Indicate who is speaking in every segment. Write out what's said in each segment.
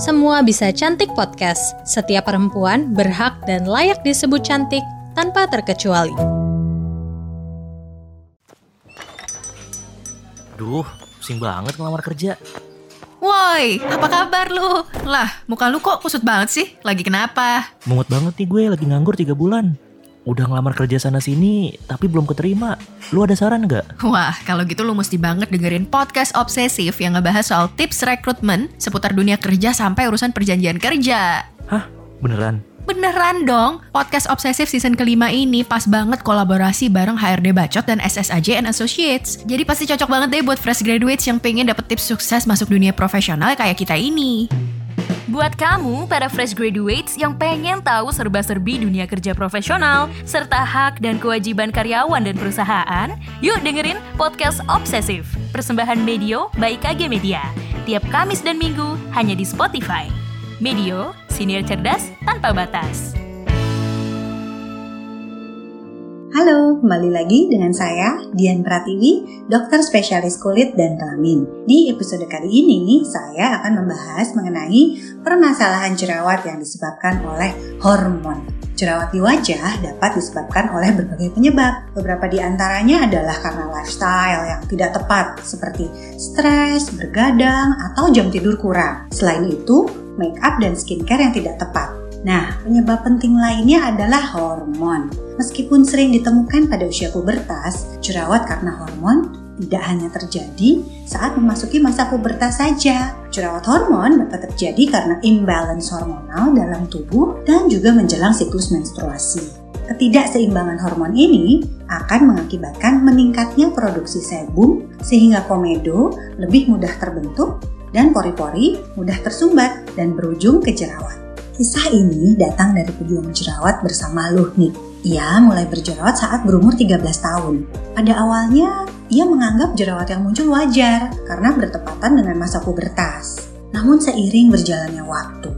Speaker 1: Semua Bisa Cantik Podcast. Setiap perempuan berhak dan layak disebut cantik tanpa terkecuali.
Speaker 2: Duh, pusing banget ngelamar kerja.
Speaker 3: Woi, apa kabar lu? Lah, muka lu kok kusut banget sih? Lagi kenapa?
Speaker 2: Mungut banget nih gue lagi nganggur 3 bulan. Udah ngelamar kerja sana sini, tapi belum keterima. Lu ada saran nggak?
Speaker 3: Wah, kalau gitu lu mesti banget dengerin podcast obsesif yang ngebahas soal tips rekrutmen seputar dunia kerja sampai urusan perjanjian kerja.
Speaker 2: Hah? Beneran?
Speaker 3: Beneran dong, podcast obsesif season kelima ini pas banget kolaborasi bareng HRD Bacot dan SSAJ and Associates. Jadi pasti cocok banget deh buat fresh graduates yang pengen dapet tips sukses masuk dunia profesional kayak kita ini.
Speaker 4: Buat kamu, para fresh graduates yang pengen tahu serba-serbi dunia kerja profesional, serta hak dan kewajiban karyawan dan perusahaan, yuk dengerin Podcast Obsesif, persembahan Medio by KG Media. Tiap Kamis dan Minggu, hanya di Spotify. Medio, senior cerdas tanpa batas.
Speaker 5: Halo, kembali lagi dengan saya Dian Pratiwi, dokter spesialis kulit dan kelamin. Di episode kali ini, saya akan membahas mengenai permasalahan jerawat yang disebabkan oleh hormon. Jerawat di wajah dapat disebabkan oleh berbagai penyebab. Beberapa di antaranya adalah karena lifestyle yang tidak tepat, seperti stres, bergadang, atau jam tidur kurang. Selain itu, make up dan skincare yang tidak tepat. Nah, penyebab penting lainnya adalah hormon. Meskipun sering ditemukan pada usia pubertas, jerawat karena hormon tidak hanya terjadi saat memasuki masa pubertas saja. Jerawat hormon dapat terjadi karena imbalance hormonal dalam tubuh dan juga menjelang siklus menstruasi. Ketidakseimbangan hormon ini akan mengakibatkan meningkatnya produksi sebum sehingga komedo lebih mudah terbentuk dan pori-pori mudah tersumbat dan berujung ke jerawat. Kisah ini datang dari pejuang jerawat bersama Luhnik. Ia mulai berjerawat saat berumur 13 tahun. Pada awalnya, ia menganggap jerawat yang muncul wajar karena bertepatan dengan masa pubertas. Namun seiring berjalannya waktu,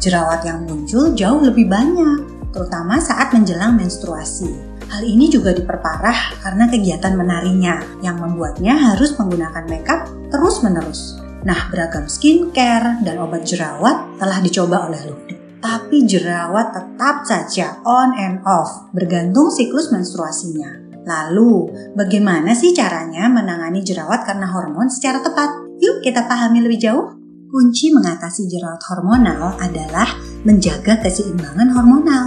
Speaker 5: jerawat yang muncul jauh lebih banyak, terutama saat menjelang menstruasi. Hal ini juga diperparah karena kegiatan menarinya yang membuatnya harus menggunakan makeup terus-menerus. Nah, beragam skincare dan obat jerawat telah dicoba oleh Luhnik tapi jerawat tetap saja on and off, bergantung siklus menstruasinya. Lalu, bagaimana sih caranya menangani jerawat karena hormon secara tepat? Yuk kita pahami lebih jauh. Kunci mengatasi jerawat hormonal adalah menjaga keseimbangan hormonal.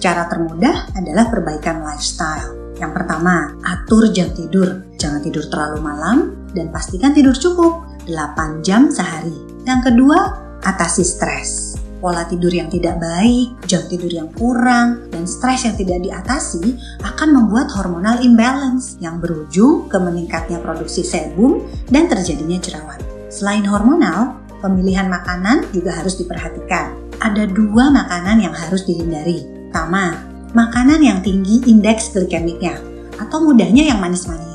Speaker 5: Cara termudah adalah perbaikan lifestyle. Yang pertama, atur jam tidur. Jangan tidur terlalu malam dan pastikan tidur cukup 8 jam sehari. Yang kedua, atasi stres pola tidur yang tidak baik, jam tidur yang kurang, dan stres yang tidak diatasi akan membuat hormonal imbalance yang berujung ke meningkatnya produksi sebum dan terjadinya jerawat. Selain hormonal, pemilihan makanan juga harus diperhatikan. Ada dua makanan yang harus dihindari. Pertama, makanan yang tinggi indeks glikemiknya atau mudahnya yang manis-manis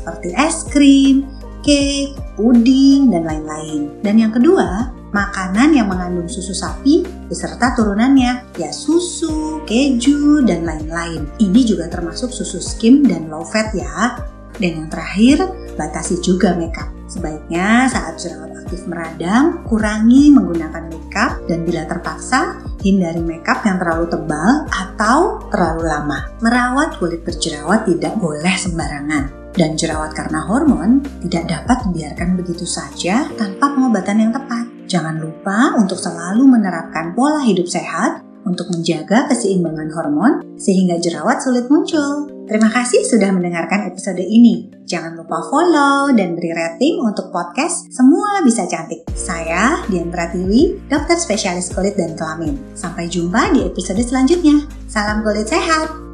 Speaker 5: seperti es krim, cake, puding, dan lain-lain. Dan yang kedua, makanan yang mengandung susu sapi beserta turunannya, ya susu, keju, dan lain-lain. Ini juga termasuk susu skim dan low fat ya. Dan yang terakhir, batasi juga makeup. Sebaiknya saat jerawat aktif meradang, kurangi menggunakan makeup dan bila terpaksa, hindari makeup yang terlalu tebal atau terlalu lama. Merawat kulit berjerawat tidak boleh sembarangan dan jerawat karena hormon tidak dapat dibiarkan begitu saja tanpa pengobatan yang tepat. Jangan lupa untuk selalu menerapkan pola hidup sehat untuk menjaga keseimbangan hormon sehingga jerawat sulit muncul. Terima kasih sudah mendengarkan episode ini. Jangan lupa follow dan beri rating untuk podcast Semua Bisa Cantik. Saya Dian Pratiwi, dokter spesialis kulit dan kelamin. Sampai jumpa di episode selanjutnya. Salam kulit sehat!